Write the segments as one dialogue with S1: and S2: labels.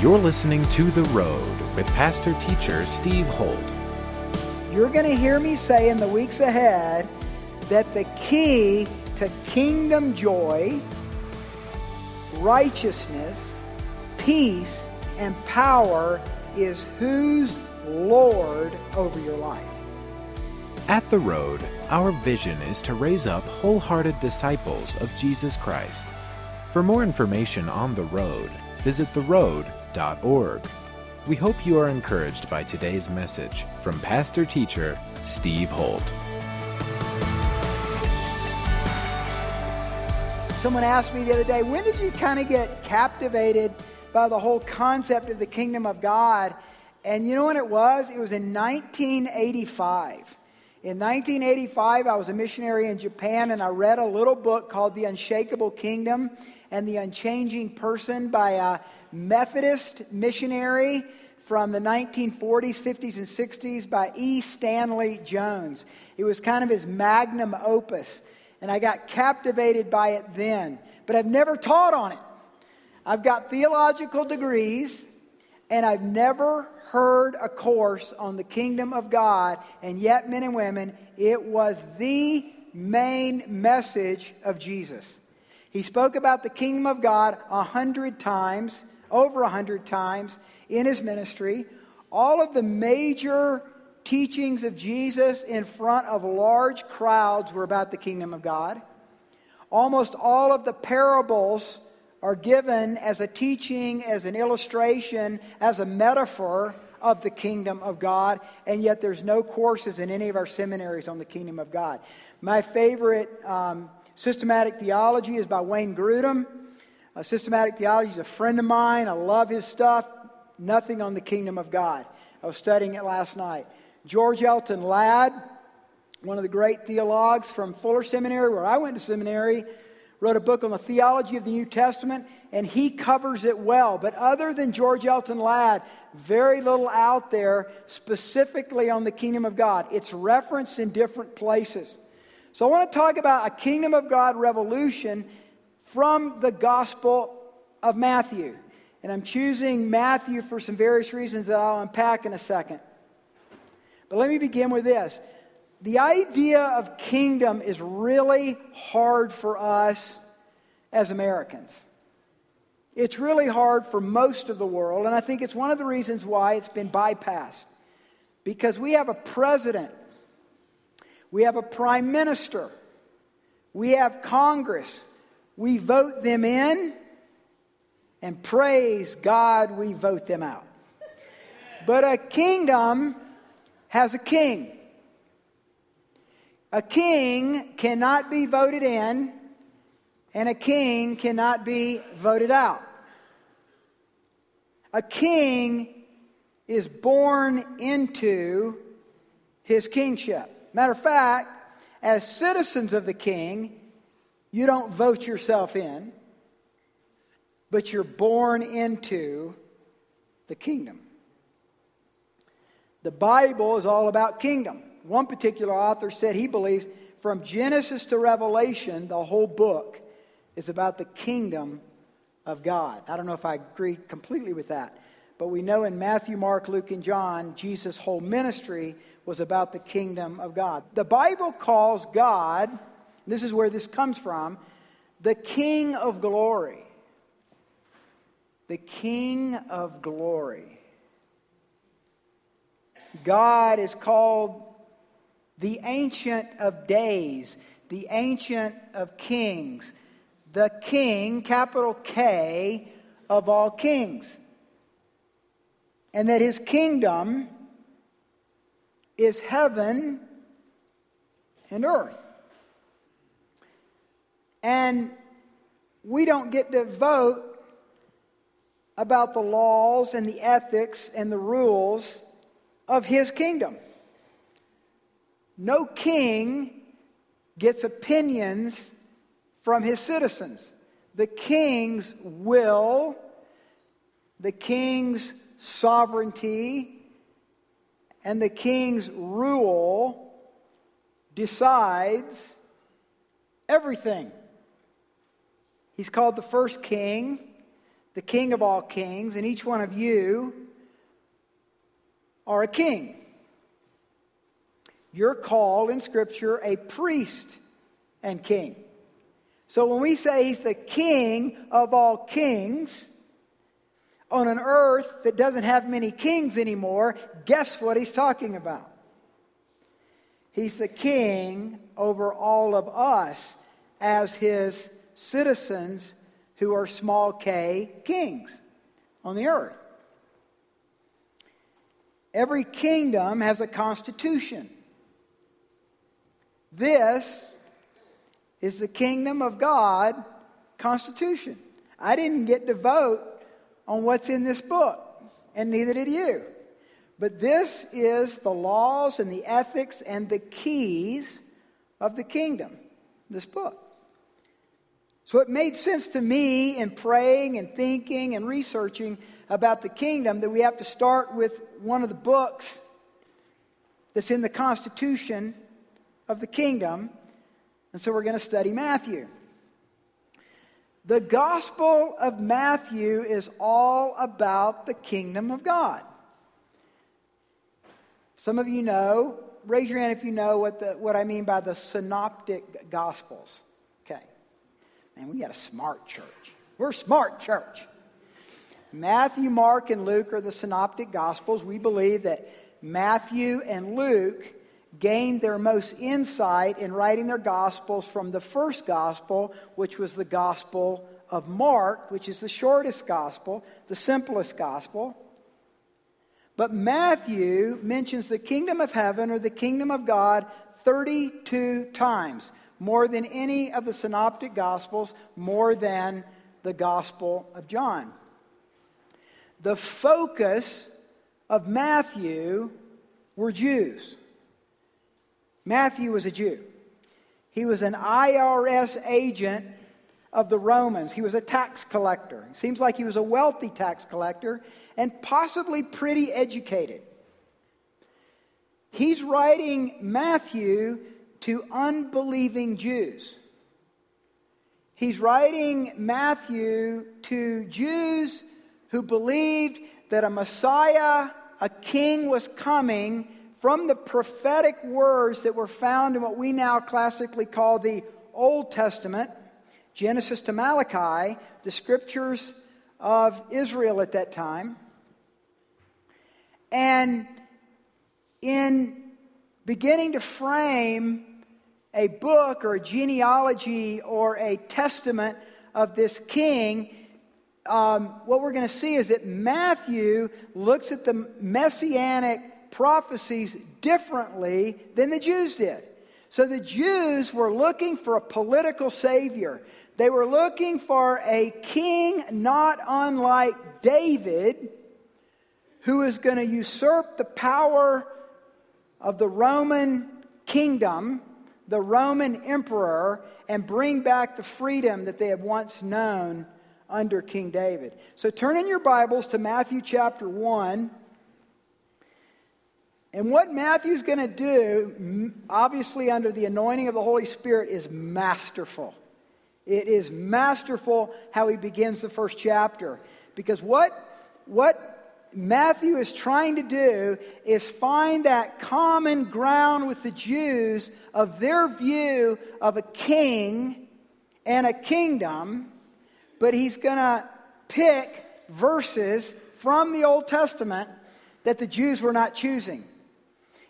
S1: You're listening to The Road with pastor teacher Steve Holt.
S2: You're going to hear me say in the weeks ahead that the key to kingdom joy, righteousness, peace, and power is who's Lord over your life.
S1: At The Road, our vision is to raise up wholehearted disciples of Jesus Christ. For more information on The Road, visit We hope you are encouraged by today's message from pastor teacher Steve Holt.
S2: Someone asked me the other day, when did you kind of get captivated by the whole concept of the kingdom of God? And you know when it was? It was in 1985. In 1985, I was a missionary in Japan and I read a little book called The Unshakable Kingdom and the Unchanging Person by a Methodist missionary from the 1940s, 50s, and 60s by E. Stanley Jones. It was kind of his magnum opus and I got captivated by it then. But I've never taught on it. I've got theological degrees, and I've never heard a course on the kingdom of God. And yet, men and women, it was the main message of Jesus. He spoke about the kingdom of God a hundred times, over a hundred times in his ministry. All of the major teachings of Jesus in front of large crowds were about the kingdom of God. Almost all of the parables are given as a teaching, as an illustration, as a metaphor of the kingdom of God, and yet there's no courses in any of our seminaries on the kingdom of God. My favorite um, systematic theology is by Wayne Grudem. Uh, systematic theology is a friend of mine. I love his stuff. Nothing on the kingdom of God. I was studying it last night. George Eldon Ladd, one of the great theologues from Fuller Seminary, where I went to seminary, wrote a book on the theology of the New Testament, and he covers it well. But other than George Eldon Ladd, very little out there specifically on the kingdom of God. It's referenced in different places. So I want to talk about a kingdom of God revolution from the Gospel of Matthew. And I'm choosing Matthew for some various reasons that I'll unpack in a second. But let me begin with this. The idea of kingdom is really hard for us as Americans. It's really hard for most of the world, and I think it's one of the reasons why it's been bypassed. Because we have a president, we have a prime minister, we have Congress, we vote them in, and praise God, we vote them out. But a kingdom has a king. A king cannot be voted in, and a king cannot be voted out. A king is born into his kingship. Matter of fact, as citizens of the king, you don't vote yourself in, but you're born into the kingdom. The Bible is all about kingdom. One particular author said he believes from Genesis to Revelation, the whole book is about the kingdom of God. I don't know if I agree completely with that, but we know in Matthew, Mark, Luke, and John, Jesus' whole ministry was about the kingdom of God. The Bible calls God, this is where this comes from, the King of glory. The King of glory. God is called the Ancient of Days, the Ancient of Kings, the King, capital K, of all kings. And that his kingdom is heaven and earth. And we don't get to vote about the laws and the ethics and the rules of his kingdom. No king gets opinions from his citizens. The king's will, the king's sovereignty, and the king's rule decides everything. He's called the first king, the king of all kings, and each one of you are a king. You're called in Scripture a priest and king. So when we say he's the king of all kings, on an earth that doesn't have many kings anymore, guess what he's talking about? He's the king over all of us as his citizens who are small k kings on the earth. Every kingdom has a constitution. This is the kingdom of God constitution. I didn't get to vote on what's in this book, and neither did you. But this is the laws and the ethics and the keys of the kingdom, this book. So it made sense to me in praying and thinking and researching about the kingdom that we have to start with one of the books that's in the Constitution of the kingdom. And so we're going to study Matthew. The Gospel of Matthew is all about the kingdom of God. Some of you know, raise your hand if you know what, the, what I mean by the synoptic Gospels. Man, we got a smart church. We're a smart church. Matthew, Mark, and Luke are the synoptic Gospels. We believe that Matthew and Luke gained their most insight in writing their Gospels from the first Gospel, which was the Gospel of Mark, which is the shortest Gospel, the simplest Gospel. But Matthew mentions the kingdom of heaven or the kingdom of God 32 times, more than any of the synoptic Gospels, more than the Gospel of John. The focus of Matthew were Jews. Matthew was a Jew. He was an IRS agent of the Romans. He was a tax collector. It seems like he was a wealthy tax collector and possibly pretty educated. He's writing Matthew to unbelieving Jews. He's writing Matthew to Jews who believed that a Messiah, a king, was coming from the prophetic words that were found in what we now classically call the Old Testament, Genesis to Malachi, the scriptures of Israel at that time. And in beginning to frame a book or a genealogy or a testament of this king, um, what we're going to see is that Matthew looks at the messianic prophecies differently than the Jews did. So the Jews were looking for a political savior. They were looking for a king not unlike David who is going to usurp the power of the Roman kingdom, the Roman emperor, and bring back the freedom that they had once known under King David. So turn in your Bibles to Matthew chapter 1. And what Matthew's going to do, obviously under the anointing of the Holy Spirit, is masterful. It is masterful how he begins the first chapter. Because what, what Matthew is trying to do is find that common ground with the Jews of their view of a king and a kingdom, but he's going to pick verses from the Old Testament that the Jews were not choosing.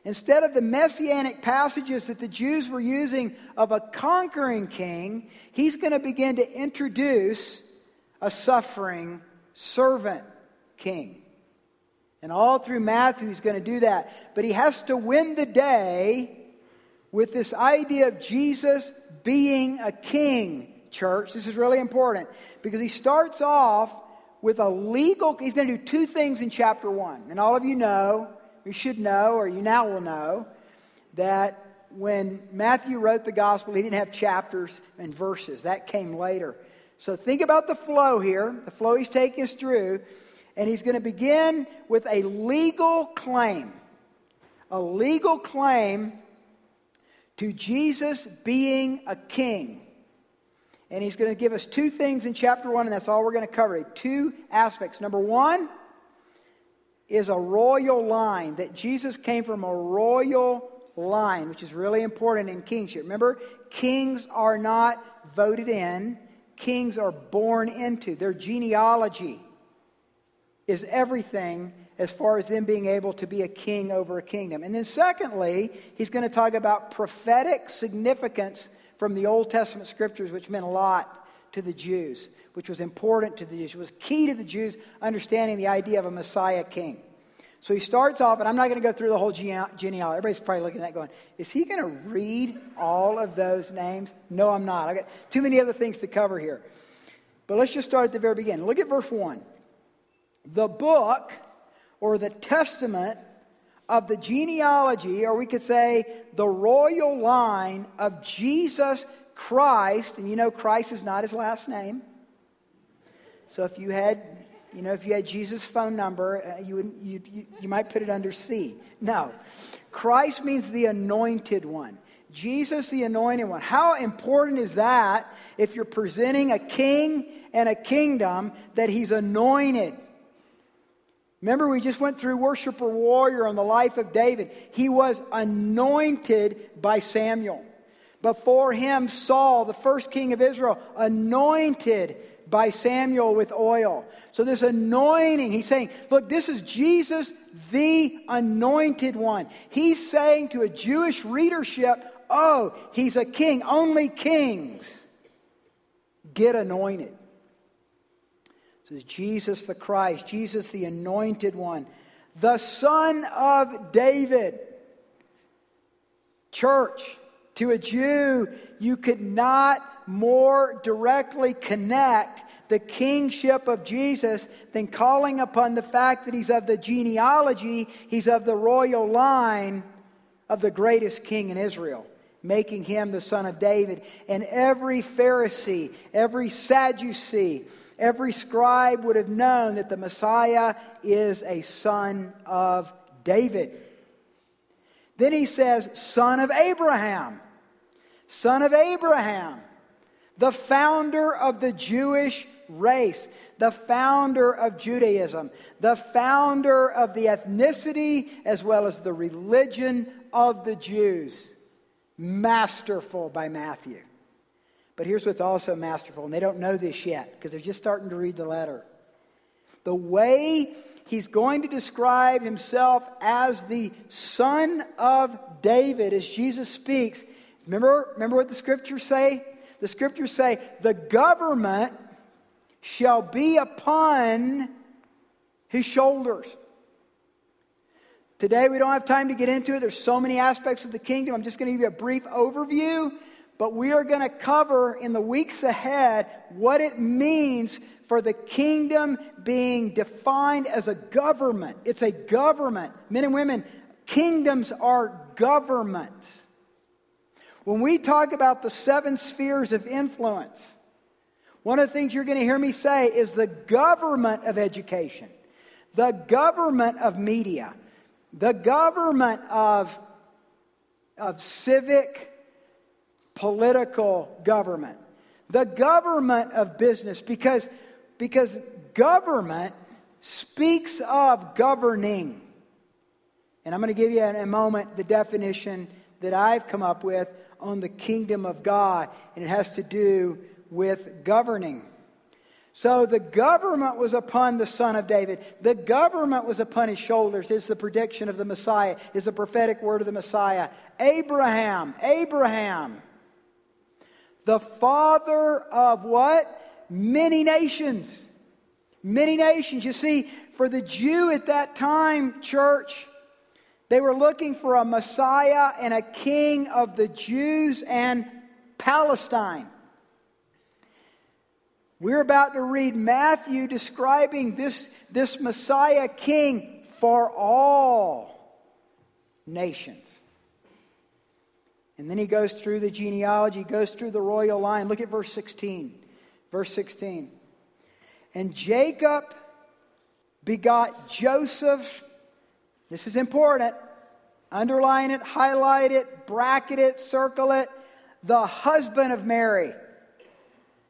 S2: Instead of the messianic passages that the Jews were using of a conquering king, he's going to begin to introduce a suffering servant king. And all through Matthew, he's going to do that. But he has to win the day with this idea of Jesus being a king, church. This is really important because he starts off with a legal, he's going to do two things in chapter one. And all of you know you should know, or you now will know, that when Matthew wrote the gospel, he didn't have chapters and verses. That came later. So think about the flow here, the flow he's taking us through. And he's going to begin with a legal claim. A legal claim to Jesus being a king. And he's going to give us two things in chapter one, and that's all we're going to cover. Two aspects. Number one is a royal line, that Jesus came from a royal line, which is really important in kingship. Remember, kings are not voted in, kings are born into. Their genealogy is everything as far as them being able to be a king over a kingdom. And then, secondly, he's going to talk about prophetic significance from the Old Testament scriptures, which meant a lot to the Jews, which was important to the Jews, it was key to the Jews understanding the idea of a Messiah king. So he starts off, and I'm not going to go through the whole genealogy. Everybody's probably looking at that going, is he going to read all of those names? No, I'm not. I've got too many other things to cover here. But let's just start at the very beginning. Look at verse 1. The book or the testament of the genealogy, or we could say the royal line of Jesus Christ, and you know Christ is not his last name. So if you had, you know, if you had Jesus' phone number, uh, you, would, you, you, you might put it under C. No. Christ means the anointed one. Jesus, the anointed one. How important is that if you're presenting a king and a kingdom that he's anointed? Remember, we just went through worshiper warrior on the life of David. He was anointed by Samuel. Before him, Saul, the first king of Israel, anointed by Samuel with oil. So, this anointing, he's saying, look, this is Jesus, the anointed one. He's saying to a Jewish readership, oh, he's a king. Only kings get anointed. Is Jesus the Christ, Jesus the anointed one, the Son of David. Church, to a Jew, you could not more directly connect the kingship of Jesus than calling upon the fact that he's of the genealogy, he's of the royal line of the greatest king in Israel, making him the son of David. And every Pharisee, every Sadducee, Every scribe would have known that the Messiah is a son of David. Then he says, son of Abraham. Son of Abraham. The founder of the Jewish race, the founder of Judaism, the founder of the ethnicity as well as the religion of the Jews. Masterful by Matthew. But here's what's also masterful, and they don't know this yet because they're just starting to read the letter. The way he's going to describe himself as the son of David as Jesus speaks. Remember, remember what the scriptures say? The scriptures say, the government shall be upon his shoulders. Today, we don't have time to get into it. There's so many aspects of the kingdom. I'm just going to give you a brief overview. But we are going to cover in the weeks ahead what it means for the kingdom being defined as a government. It's a government. Men and women, kingdoms are governments. When we talk about the seven spheres of influence, one of the things you're going to hear me say is the government of education, the government of media, the government of, of civic political government, the government of business, because, because government speaks of governing. And I'm going to give you in a moment the definition that I've come up with on the kingdom of God, and it has to do with governing. So the government was upon the son of David. The government was upon his shoulders, is the prediction of the Messiah, is the prophetic word of the Messiah. Abraham, Abraham the father of what? Many nations. Many nations. You see, for the Jew at that time, church, they were looking for a Messiah and a king of the Jews and Palestine. We're about to read Matthew describing this, this Messiah king for all nations. And then he goes through the genealogy, goes through the royal line. Look at verse 16. Verse 16. And Jacob begot Joseph. This is important. Underline it, highlight it, bracket it, circle it. The husband of Mary.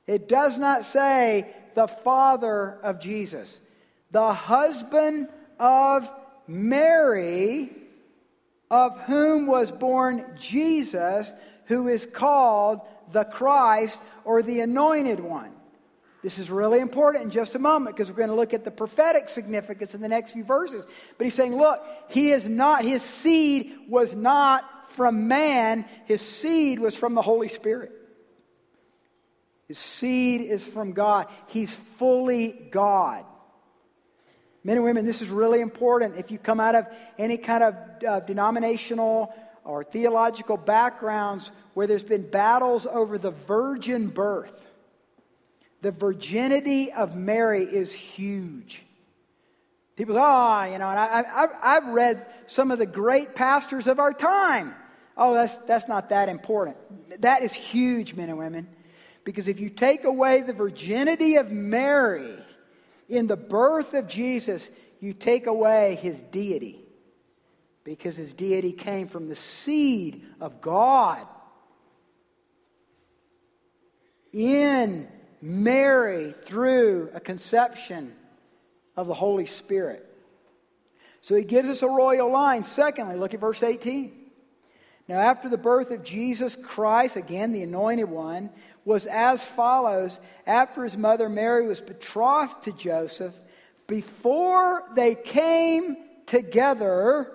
S2: It does not say the father of Jesus. The husband of Mary, of whom was born Jesus, who is called the Christ or the Anointed One. This is really important in just a moment because we're going to look at the prophetic significance in the next few verses. But he's saying, look, he is not, his seed was not from man, his seed was from the Holy Spirit. His seed is from God. He's fully God. Men and women, this is really important. If you come out of any kind of uh, denominational or theological backgrounds where there's been battles over the virgin birth, the virginity of Mary is huge. People say, oh, you know, and I, have read some of the great pastors of our time. Oh, that's, that's not that important. That is huge, men and women. Because if you take away the virginity of Mary in the birth of Jesus, you take away his deity. Because his deity came from the seed of God in Mary through a conception of the Holy Spirit. So he gives us a royal line. Secondly, look at verse 18. Now, after the birth of Jesus Christ, again, the anointed one, was as follows After his mother Mary was betrothed to Joseph, before they came together,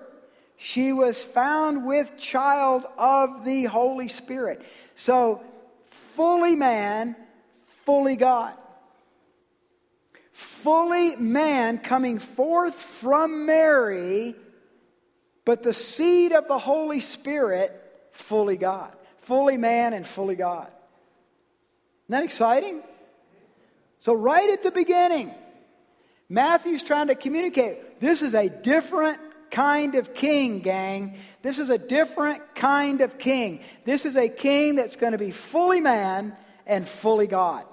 S2: she was found with child of the Holy Spirit. So, fully man, fully God. Fully man coming forth from Mary, but the seed of the Holy Spirit, fully God. Fully man and fully God. Isn't that exciting? So, right at the beginning, Matthew's trying to communicate this is a different kind of king, gang. This is a different kind of king. This is a king that's going to be fully man and fully God.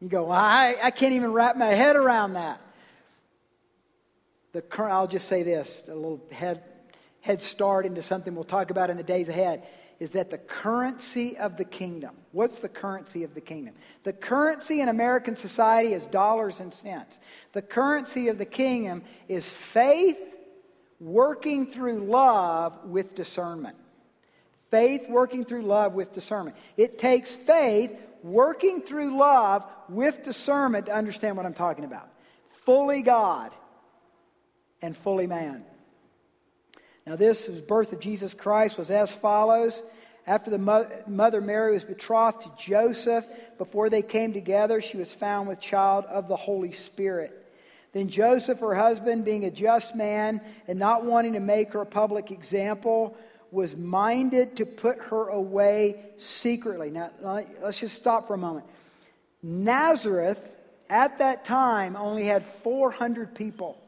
S2: You go, well, I, I can't even wrap my head around that. The current, I'll just say this, a little head, head start into something we'll talk about in the days ahead, is that the currency of the kingdom. What's the currency of the kingdom? The currency in American society is dollars and cents. The currency of the kingdom is faith working through love with discernment. Faith working through love with discernment. It takes faith working through love with discernment to understand what I'm talking about. Fully God and fully man. Now, this birth of Jesus Christ was as follows. After the mother Mary was betrothed to Joseph, before they came together, she was found with child of the Holy Spirit. Then Joseph, her husband, being a just man and not wanting to make her a public example, was minded to put her away secretly. Now, let's just stop for a moment. Nazareth, at that time, only had 400 people.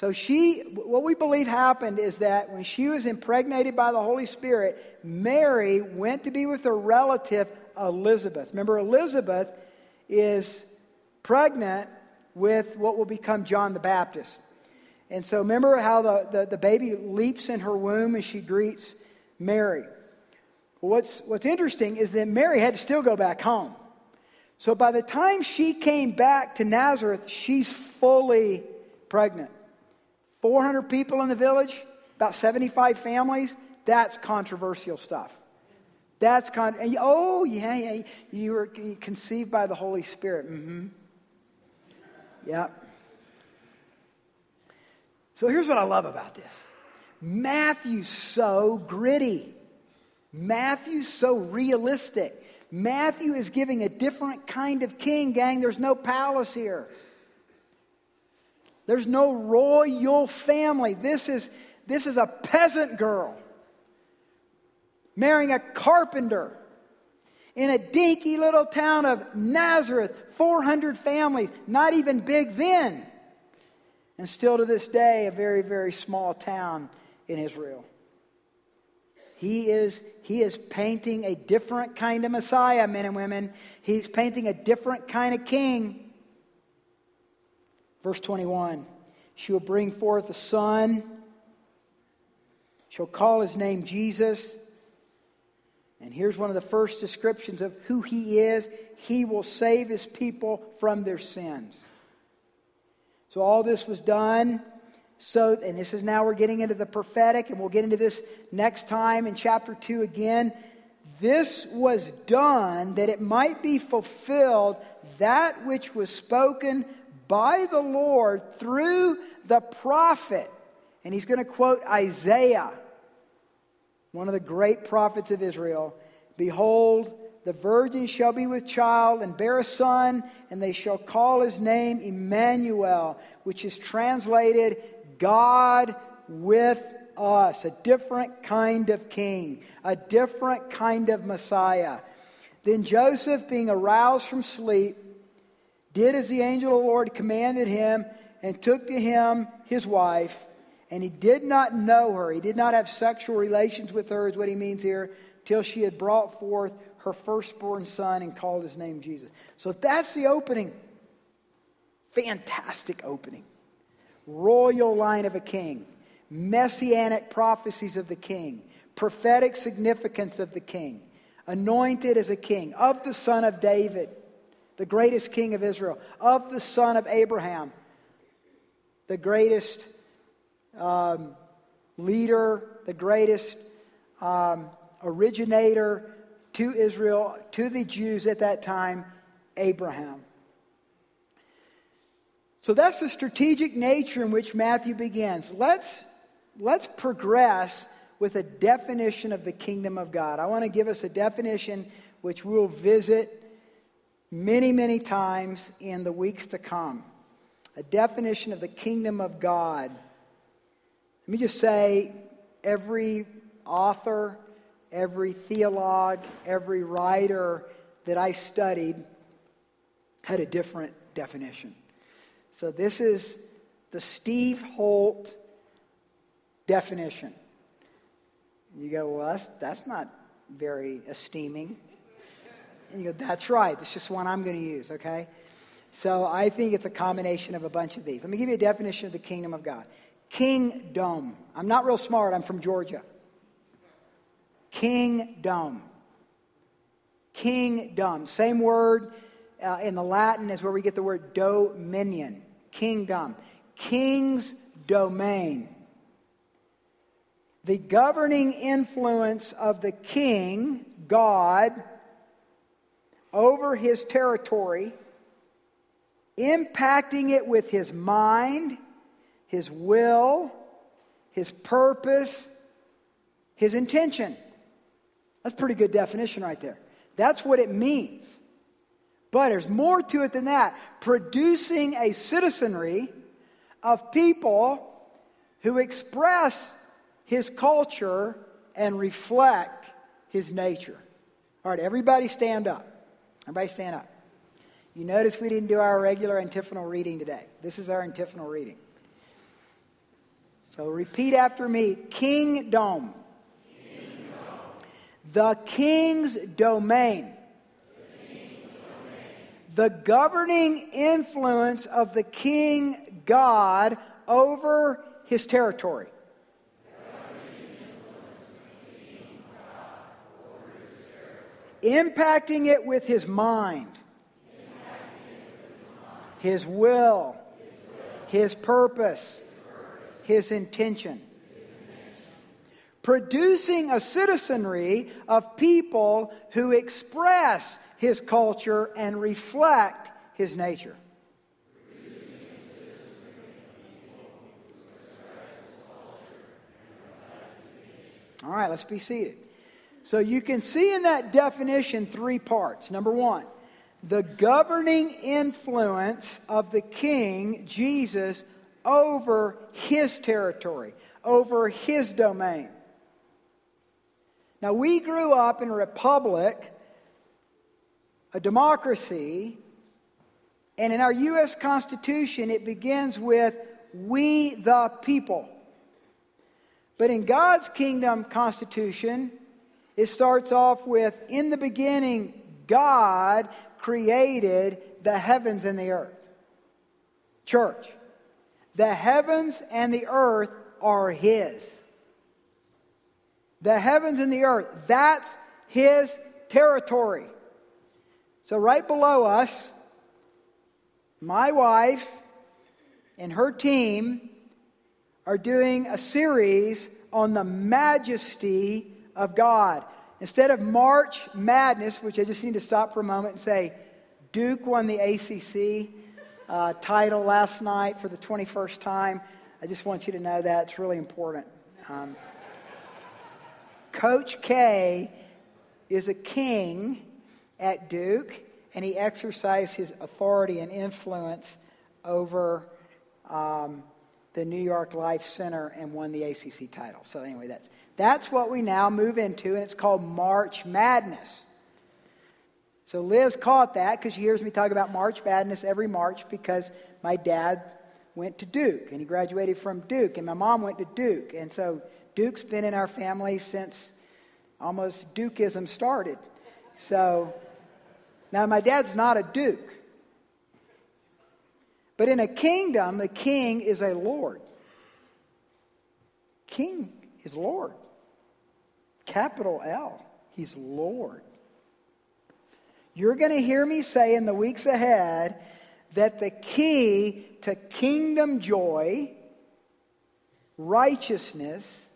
S2: So she, what we believe happened is that when she was impregnated by the Holy Spirit, Mary went to be with her relative Elizabeth. Remember, Elizabeth is pregnant with what will become John the Baptist. And so remember how the, the, the baby leaps in her womb as she greets Mary. What's, what's interesting is that Mary had to still go back home. So by the time she came back to Nazareth, she's fully pregnant. 400 people in the village, about 75 families. That's controversial stuff. That's con. Oh yeah, yeah. You were conceived by the Holy Spirit. Mm-hmm. Yeah. So here's what I love about this Matthew's so gritty, Matthew's so realistic. Matthew is giving a different kind of king, gang. There's no palace here. There's no royal family. This is, this is a peasant girl marrying a carpenter in a dinky little town of Nazareth, 400 families, not even big then and still to this day, a very, very small town in Israel. He is, he is painting a different kind of Messiah, men and women. He's painting a different kind of king. Verse 21 She will bring forth a son. She'll call his name Jesus. And here's one of the first descriptions of who he is He will save his people from their sins. So all this was done. So, and this is now we're getting into the prophetic, and we'll get into this next time in chapter 2 again. This was done that it might be fulfilled that which was spoken by the Lord through the prophet. And he's going to quote Isaiah, one of the great prophets of Israel. Behold, the virgin shall be with child and bear a son, and they shall call his name Emmanuel, which is translated God with us. A different kind of king, a different kind of Messiah. Then Joseph, being aroused from sleep, did as the angel of the Lord commanded him, and took to him his wife. And he did not know her. He did not have sexual relations with her, is what he means here, till she had brought forth her firstborn son and called his name Jesus. So that's the opening. Fantastic opening. Royal line of a king, messianic prophecies of the king, prophetic significance of the king, anointed as a king, of the son of David, the greatest king of Israel, of the son of Abraham, the greatest um, leader, the greatest um, originator to Israel, to the Jews at that time, Abraham. So that's the strategic nature in which Matthew begins. Let's, let's progress with a definition of the kingdom of God. I want to give us a definition which we'll visit many, many times in the weeks to come. A definition of the kingdom of God. Let me just say every author, every theologue, every writer that I studied had a different definition. So this is the Steve Holt definition. You go, well, that's, that's not very esteeming. And you go, that's right. It's just one I'm going to use, okay? So I think it's a combination of a bunch of these. Let me give you a definition of the kingdom of God. Kingdom. I'm not real smart. I'm from Georgia. Kingdom. Kingdom. Same word uh, in the Latin is where we get the word dominion. Kingdom. King's domain. The governing influence of the king, God, over his territory, impacting it with his mind, his will, his purpose, his intention. That's pretty good definition right there. That's what it means. But there's more to it than that. Producing a citizenry of people who express his culture and reflect his nature. All right, everybody stand up. Everybody stand up. You notice we didn't do our regular antiphonal reading today. This is our antiphonal reading. So repeat after me Kingdom. Kingdom. The king's domain the governing influence of the king God over his territory. Impacting it with his mind, his will, his purpose, his intention. Producing a citizenry of people who express his culture and reflect his nature. All right, let's be seated. So you can see in that definition three parts. Number one, the governing influence of the king, Jesus, over his territory, over his domain. Now, we grew up in a republic a democracy. And in our U.S. Constitution, it begins with we the people. But in God's kingdom constitution, it starts off with in the beginning, God created the heavens and the earth. Church, the heavens and the earth are His. The heavens and the earth, that's his territory. So, right below us, my wife and her team are doing a series on the majesty of God. Instead of March Madness, which I just need to stop for a moment and say, Duke won the ACC uh, title last night for the 21st time. I just want you to know that. It's really important. Um, Coach K is a king at Duke, and he exercised his authority and influence over um, the New York Life Center and won the ACC title. So, anyway, that's, that's what we now move into, and it's called March Madness. So, Liz caught that because she hears me talk about March Madness every March because my dad went to Duke and he graduated from Duke, and my mom went to Duke. And so, Duke's been in our family since almost Dukeism started. So, now my dad's not a Duke. But in a kingdom, the king is a lord. King is Lord. Capital L. He's Lord. You're going to hear me say in the weeks ahead that the key to kingdom joy, righteousness,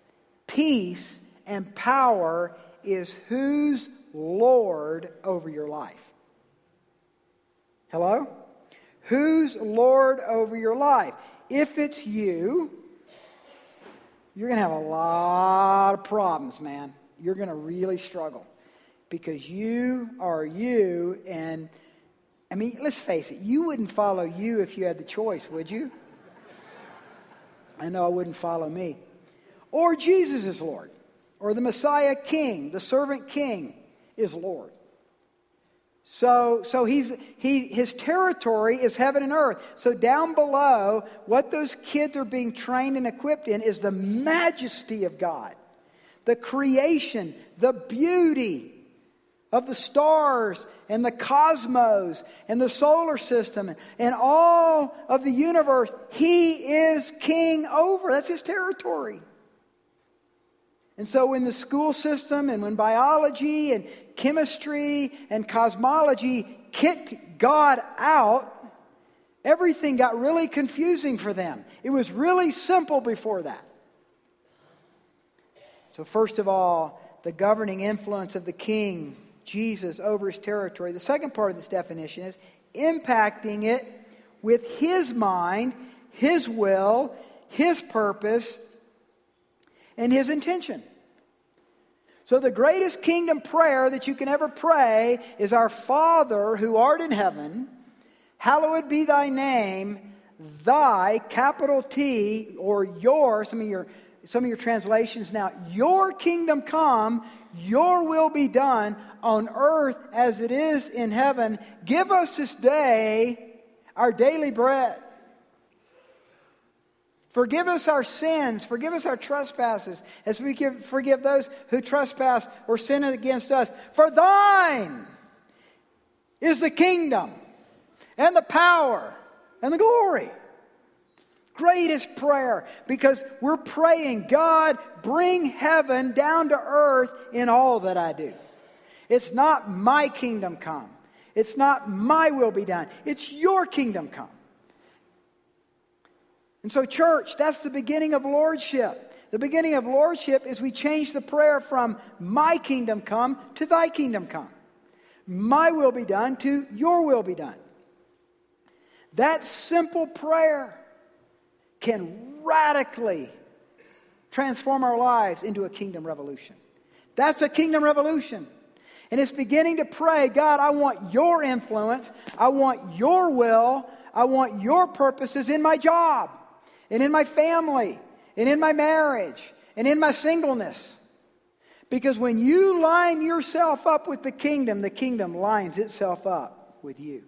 S2: peace, and power is who's Lord over your life. Hello? Who's Lord over your life? If it's you, you're going to have a lot of problems, man. You're going to really struggle because you are you. And I mean, let's face it, you wouldn't follow you if you had the choice, would you? I know I wouldn't follow me. Or Jesus is Lord, or the Messiah King, the servant King is Lord. So, so he's, he, his territory is heaven and earth. So down below, what those kids are being trained and equipped in is the majesty of God, the creation, the beauty of the stars and the cosmos and the solar system and all of the universe. He is king over. That's his territory. And so, when the school system and when biology and chemistry and cosmology kicked God out, everything got really confusing for them. It was really simple before that. So, first of all, the governing influence of the king, Jesus, over his territory. The second part of this definition is impacting it with his mind, his will, his purpose, and his intention. So, the greatest kingdom prayer that you can ever pray is Our Father who art in heaven, hallowed be thy name, thy, capital T, or your, some of your, some of your translations now, your kingdom come, your will be done on earth as it is in heaven. Give us this day our daily bread. Forgive us our sins. Forgive us our trespasses as we forgive those who trespass or sin against us. For thine is the kingdom and the power and the glory. Greatest prayer because we're praying, God, bring heaven down to earth in all that I do. It's not my kingdom come. It's not my will be done. It's your kingdom come. And so, church, that's the beginning of lordship. The beginning of lordship is we change the prayer from my kingdom come to thy kingdom come. My will be done to your will be done. That simple prayer can radically transform our lives into a kingdom revolution. That's a kingdom revolution. And it's beginning to pray, God, I want your influence. I want your will. I want your purposes in my job and in my family and in my marriage and in my singleness. Because when you line yourself up with the kingdom, the kingdom lines itself up with you.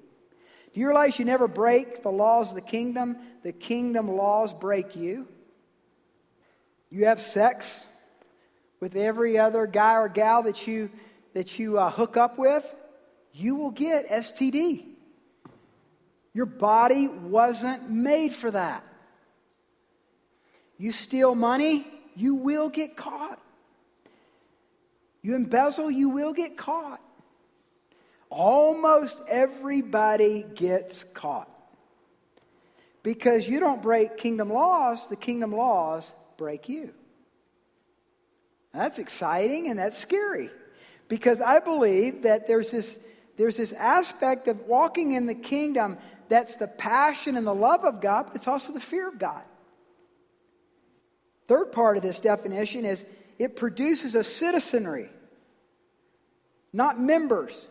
S2: Do you realize you never break the laws of the kingdom? The kingdom laws break you. You have sex with every other guy or gal that you, that you uh, hook up with, you will get STD. Your body wasn't made for that. You steal money, you will get caught. You embezzle, you will get caught. Almost everybody gets caught. Because you don't break kingdom laws, the kingdom laws break you. That's exciting and that's scary. Because I believe that there's this, there's this aspect of walking in the kingdom that's the passion and the love of God, but it's also the fear of God. Third part of this definition is it produces a citizenry, not members.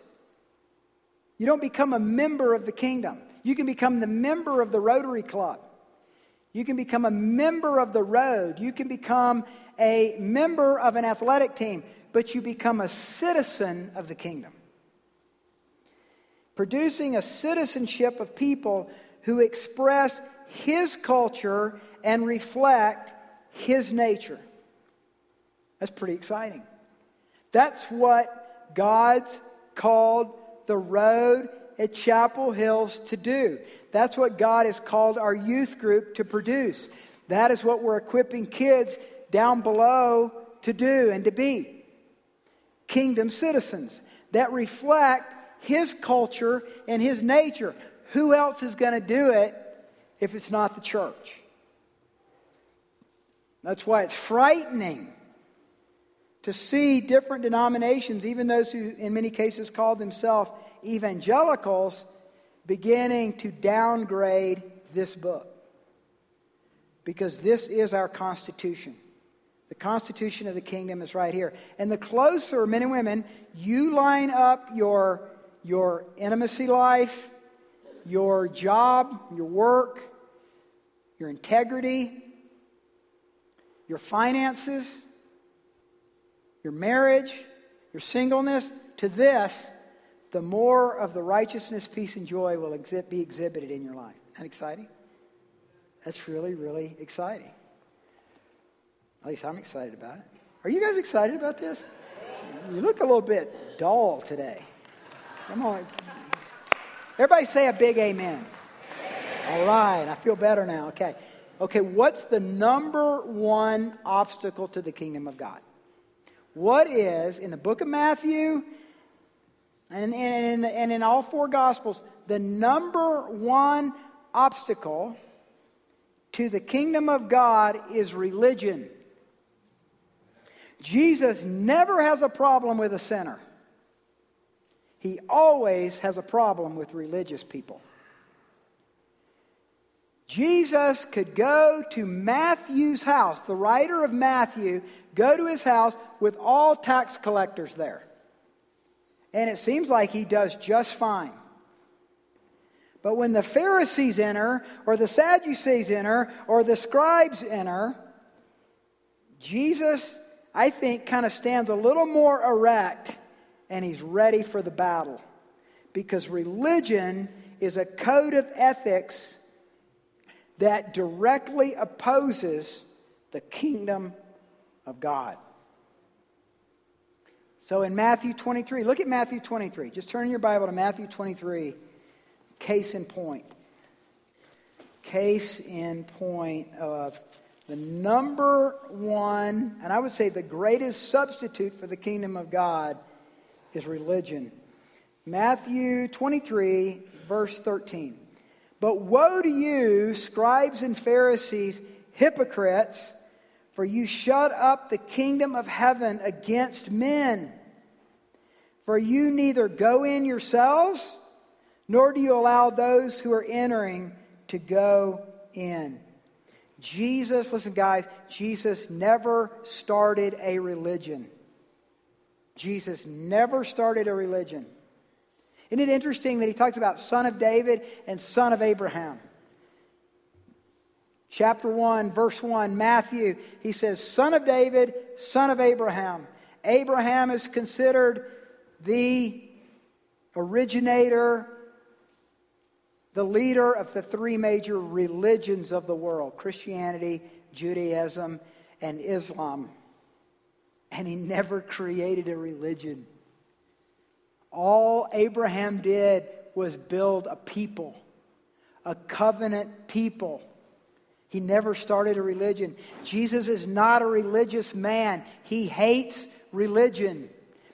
S2: You don't become a member of the kingdom. You can become the member of the Rotary Club. You can become a member of the road. You can become a member of an athletic team, but you become a citizen of the kingdom. Producing a citizenship of people who express his culture and reflect his nature. That's pretty exciting. That's what God's called the road at Chapel Hills to do. That's what God has called our youth group to produce. That is what we're equipping kids down below to do and to be. Kingdom citizens that reflect His culture and His nature. Who else is going to do it if it's not the church? That's why it's frightening to see different denominations, even those who in many cases call themselves evangelicals, beginning to downgrade this book. Because this is our Constitution. The Constitution of the kingdom is right here. And the closer, men and women, you line up your, your intimacy life, your job, your work, your integrity, your finances, your marriage, your singleness, to this, the more of the righteousness, peace, and joy will be exhibited in your life. Isn't that exciting? That's really, really exciting. At least I'm excited about it. Are you guys excited about this? You look a little bit dull today. Come on. Everybody say a big amen. All right, I feel better now. Okay. Okay, what's the number one obstacle to the kingdom of God? What is, in the book of Matthew and, and, and in all four Gospels, the number one obstacle to the kingdom of God is religion. Jesus never has a problem with a sinner. He always has a problem with religious people. Jesus could go to Matthew's house, the writer of Matthew, go to his house with all tax collectors there. And it seems like he does just fine. But when the Pharisees enter, or the Sadducees enter, or the scribes enter, Jesus, I think, kind of stands a little more erect and he's ready for the battle. Because religion is a code of ethics that directly opposes the kingdom of God. So in Matthew 23, look at Matthew 23. Just turn your Bible to Matthew 23. Case in point. Case in point of the number one, and I would say the greatest substitute for the kingdom of God is religion. Matthew 23, verse 13. But woe to you, scribes and Pharisees, hypocrites! For you shut up the kingdom of heaven against men. For you neither go in yourselves, nor do you allow those who are entering to go in. Jesus, listen, guys, Jesus never started a religion. Jesus never started a religion. Isn't it interesting that he talks about son of David and son of Abraham? chapter 1, verse 1, Matthew, he says, Son of David, son of Abraham. Abraham is considered the originator, the leader of the three major religions of the world Christianity, Judaism, and Islam. And he never created a religion. All Abraham did was build a people, a covenant people he never started a religion. Jesus is not a religious man. He hates religion.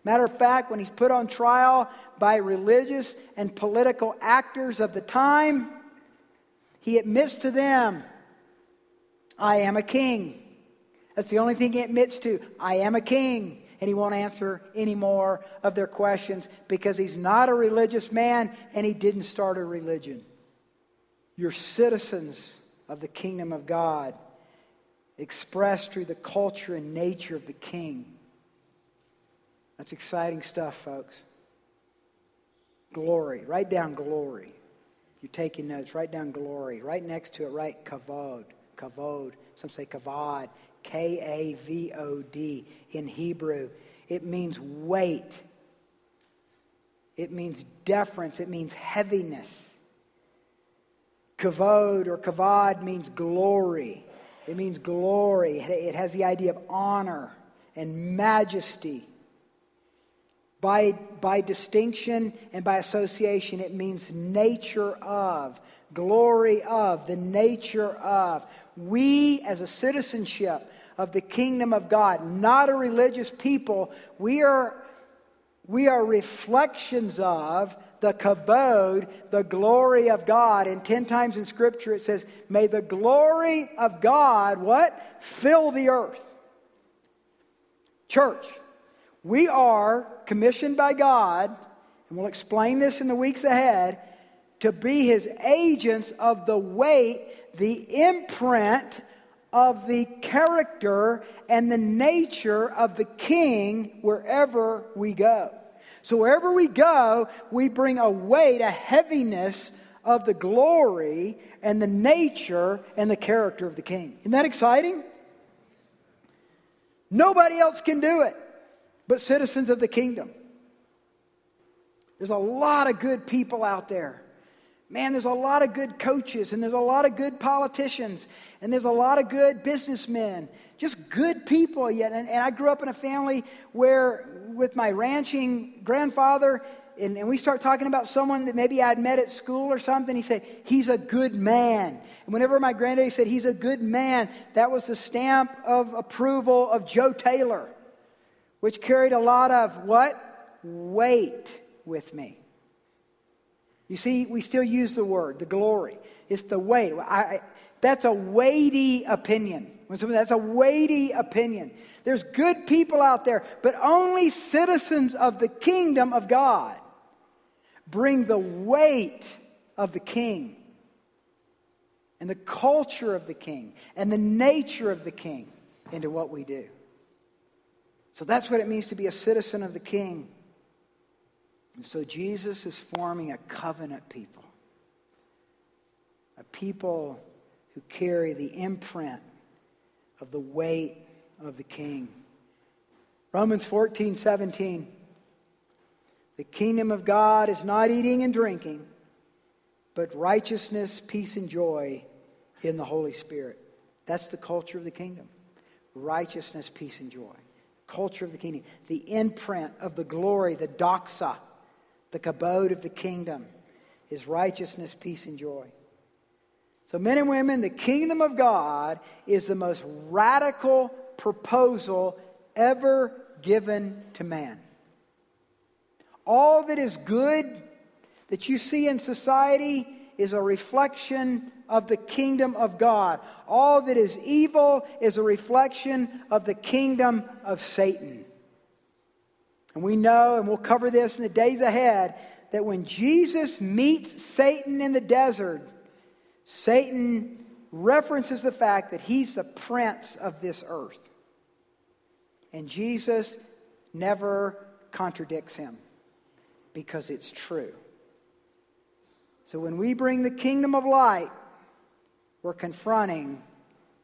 S2: Matter of fact, when he's put on trial by religious and political actors of the time, he admits to them, I am a king. That's the only thing he admits to. I am a king. And he won't answer any more of their questions because he's not a religious man and he didn't start a religion. You're citizens of the kingdom of God, expressed through the culture and nature of the king. That's exciting stuff, folks. Glory. Write down glory. You're taking notes. Write down glory. Right next to it, write kavod. Kavod. Some say kavod. K A V O D in Hebrew. It means weight. It means deference. It means heaviness. Kavod or kavod means glory. It means glory. It has the idea of honor and majesty. By, by distinction and by association, it means nature of, glory of, the nature of. We, as a citizenship of the kingdom of God, not a religious people, we are, we are reflections of the kavod, the glory of God. And 10 times in Scripture it says, May the glory of God, what? Fill the earth. Church, we are commissioned by God, and we'll explain this in the weeks ahead, to be his agents of the weight, the imprint of the character and the nature of the king wherever we go. So wherever we go, we bring a weight, a heaviness of the glory and the nature and the character of the king. Isn't that exciting? Nobody else can do it but citizens of the kingdom. There's a lot of good people out there. Man, there's a lot of good coaches, and there's a lot of good politicians, and there's a lot of good businessmen. Just good people. Yet, and, and I grew up in a family where, with my ranching grandfather, and, and, we start talking about someone that maybe I'd met at school or something, he said, He's a good man. And whenever my granddaddy said, He's a good man, that was the stamp of approval of Joe Taylor which carried a lot of what? Weight with me. You see, we still use the word, the glory. It's the weight. I, that's a weighty opinion. That's a weighty opinion. There's good people out there, but only citizens of the kingdom of God bring the weight of the king and the culture of the king and the nature of the king into what we do. So that's what it means to be a citizen of the king. And so Jesus is forming a covenant people, a people who carry the imprint of the weight of the king. Romans 14, 17. The kingdom of God is not eating and drinking, but righteousness, peace, and joy in the Holy Spirit. That's the culture of the kingdom righteousness, peace, and joy culture of the kingdom, the imprint of the glory, the doxa, the kabod of the kingdom is righteousness, peace, and joy. So, men and women, the kingdom of God is the most radical proposal ever given to man. All that is good that you see in society is a reflection of the kingdom of God. All that is evil is a reflection of the kingdom of Satan. And we know, and we'll cover this in the days ahead, that when Jesus meets Satan in the desert, Satan references the fact that he's the prince of this earth. And Jesus never contradicts him because it's true. So when we bring the kingdom of light, we're confronting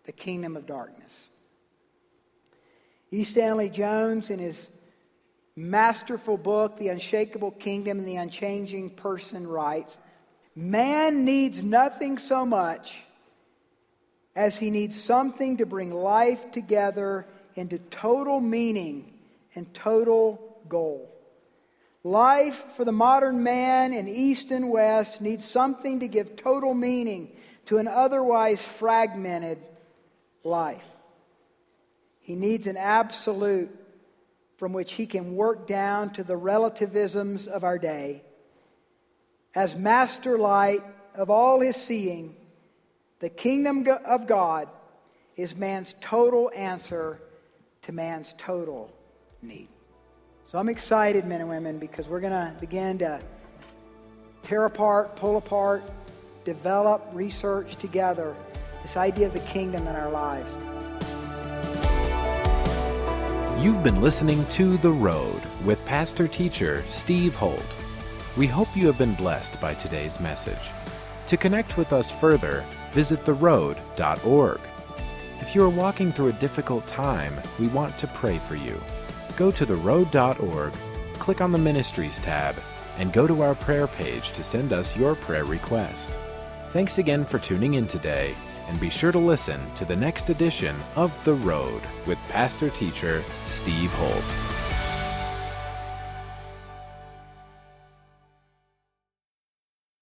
S2: the kingdom of darkness. E. Stanley Jones, in his masterful book, The Unshakable Kingdom and the Unchanging Person, writes Man needs nothing so much as he needs something to bring life together into total meaning and total goal. Life for the modern man in East and West needs something to give total meaning to an otherwise fragmented life. He needs an absolute from which he can work down to the relativisms of our day. As master light of all his seeing, the kingdom of God is man's total answer to man's total need. So I'm excited, men and women, because we're going to begin to tear apart, pull apart, develop, research together this idea of the kingdom in our lives.
S1: You've been listening to The Road with pastor teacher Steve Holt. We hope you have been blessed by today's message. To connect with us further, visit theroad.org. If you are walking through a difficult time, we want to pray for you. Go to theroad.org, click on the Ministries tab, and go to our prayer page to send us your prayer request. Thanks again for tuning in today, and be sure to listen to the next edition of The Road with pastor teacher Steve Holt.